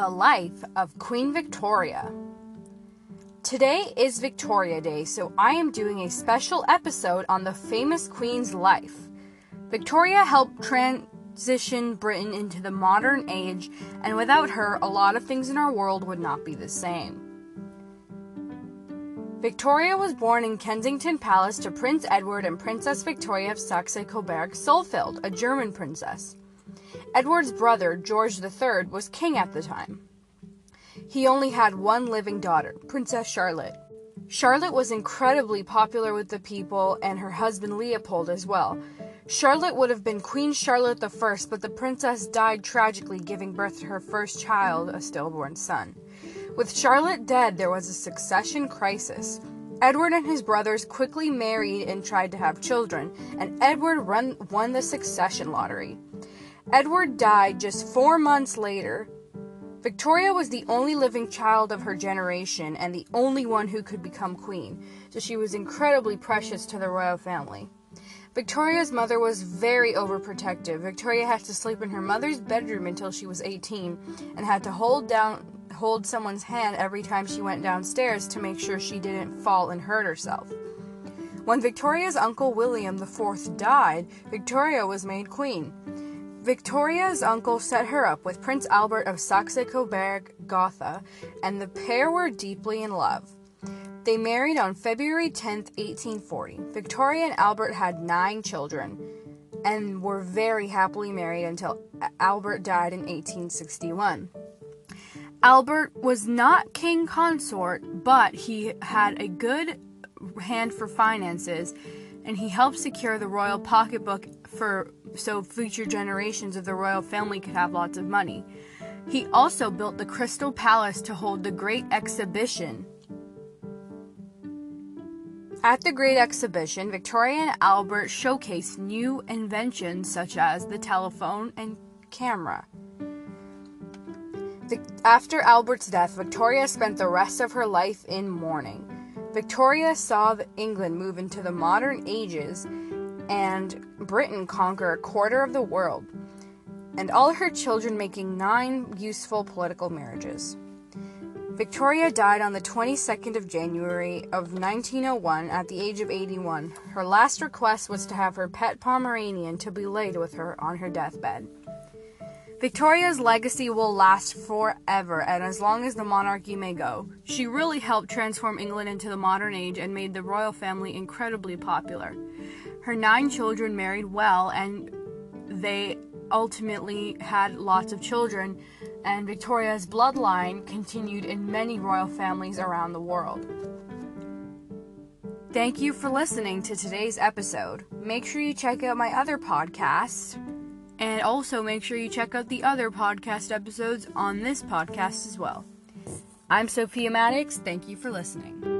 The life of Queen Victoria. Today is Victoria Day, so I am doing a special episode on the famous Queen's life. Victoria helped transition Britain into the modern age, and without her, a lot of things in our world would not be the same. Victoria was born in Kensington Palace to Prince Edward and Princess Victoria of Saxe Coburg Saalfeld, a German princess. Edward's brother, George III, was king at the time. He only had one living daughter, Princess Charlotte. Charlotte was incredibly popular with the people and her husband Leopold as well. Charlotte would have been Queen Charlotte I, but the princess died tragically, giving birth to her first child, a stillborn son. With Charlotte dead, there was a succession crisis. Edward and his brothers quickly married and tried to have children, and Edward run, won the succession lottery. Edward died just four months later. Victoria was the only living child of her generation and the only one who could become queen, so she was incredibly precious to the royal family. Victoria's mother was very overprotective. Victoria had to sleep in her mother's bedroom until she was 18 and had to hold down hold someone's hand every time she went downstairs to make sure she didn't fall and hurt herself. When Victoria's uncle William IV died, Victoria was made queen. Victoria's uncle set her up with Prince Albert of Saxe Coburg Gotha, and the pair were deeply in love. They married on February 10, 1840. Victoria and Albert had nine children and were very happily married until Albert died in 1861. Albert was not king consort, but he had a good hand for finances and he helped secure the royal pocketbook for so future generations of the royal family could have lots of money. He also built the Crystal Palace to hold the Great Exhibition. At the Great Exhibition, Victoria and Albert showcased new inventions such as the telephone and camera. After Albert's death, Victoria spent the rest of her life in mourning. Victoria saw England move into the modern ages and Britain conquer a quarter of the world, and all her children making nine useful political marriages. Victoria died on the 22nd of January of 1901 at the age of 81. Her last request was to have her pet Pomeranian to be laid with her on her deathbed. Victoria's legacy will last forever and as long as the monarchy may go. She really helped transform England into the modern age and made the royal family incredibly popular. Her nine children married well and they ultimately had lots of children, and Victoria's bloodline continued in many royal families around the world. Thank you for listening to today's episode. Make sure you check out my other podcasts and also make sure you check out the other podcast episodes on this podcast as well. I'm Sophia Maddox. Thank you for listening.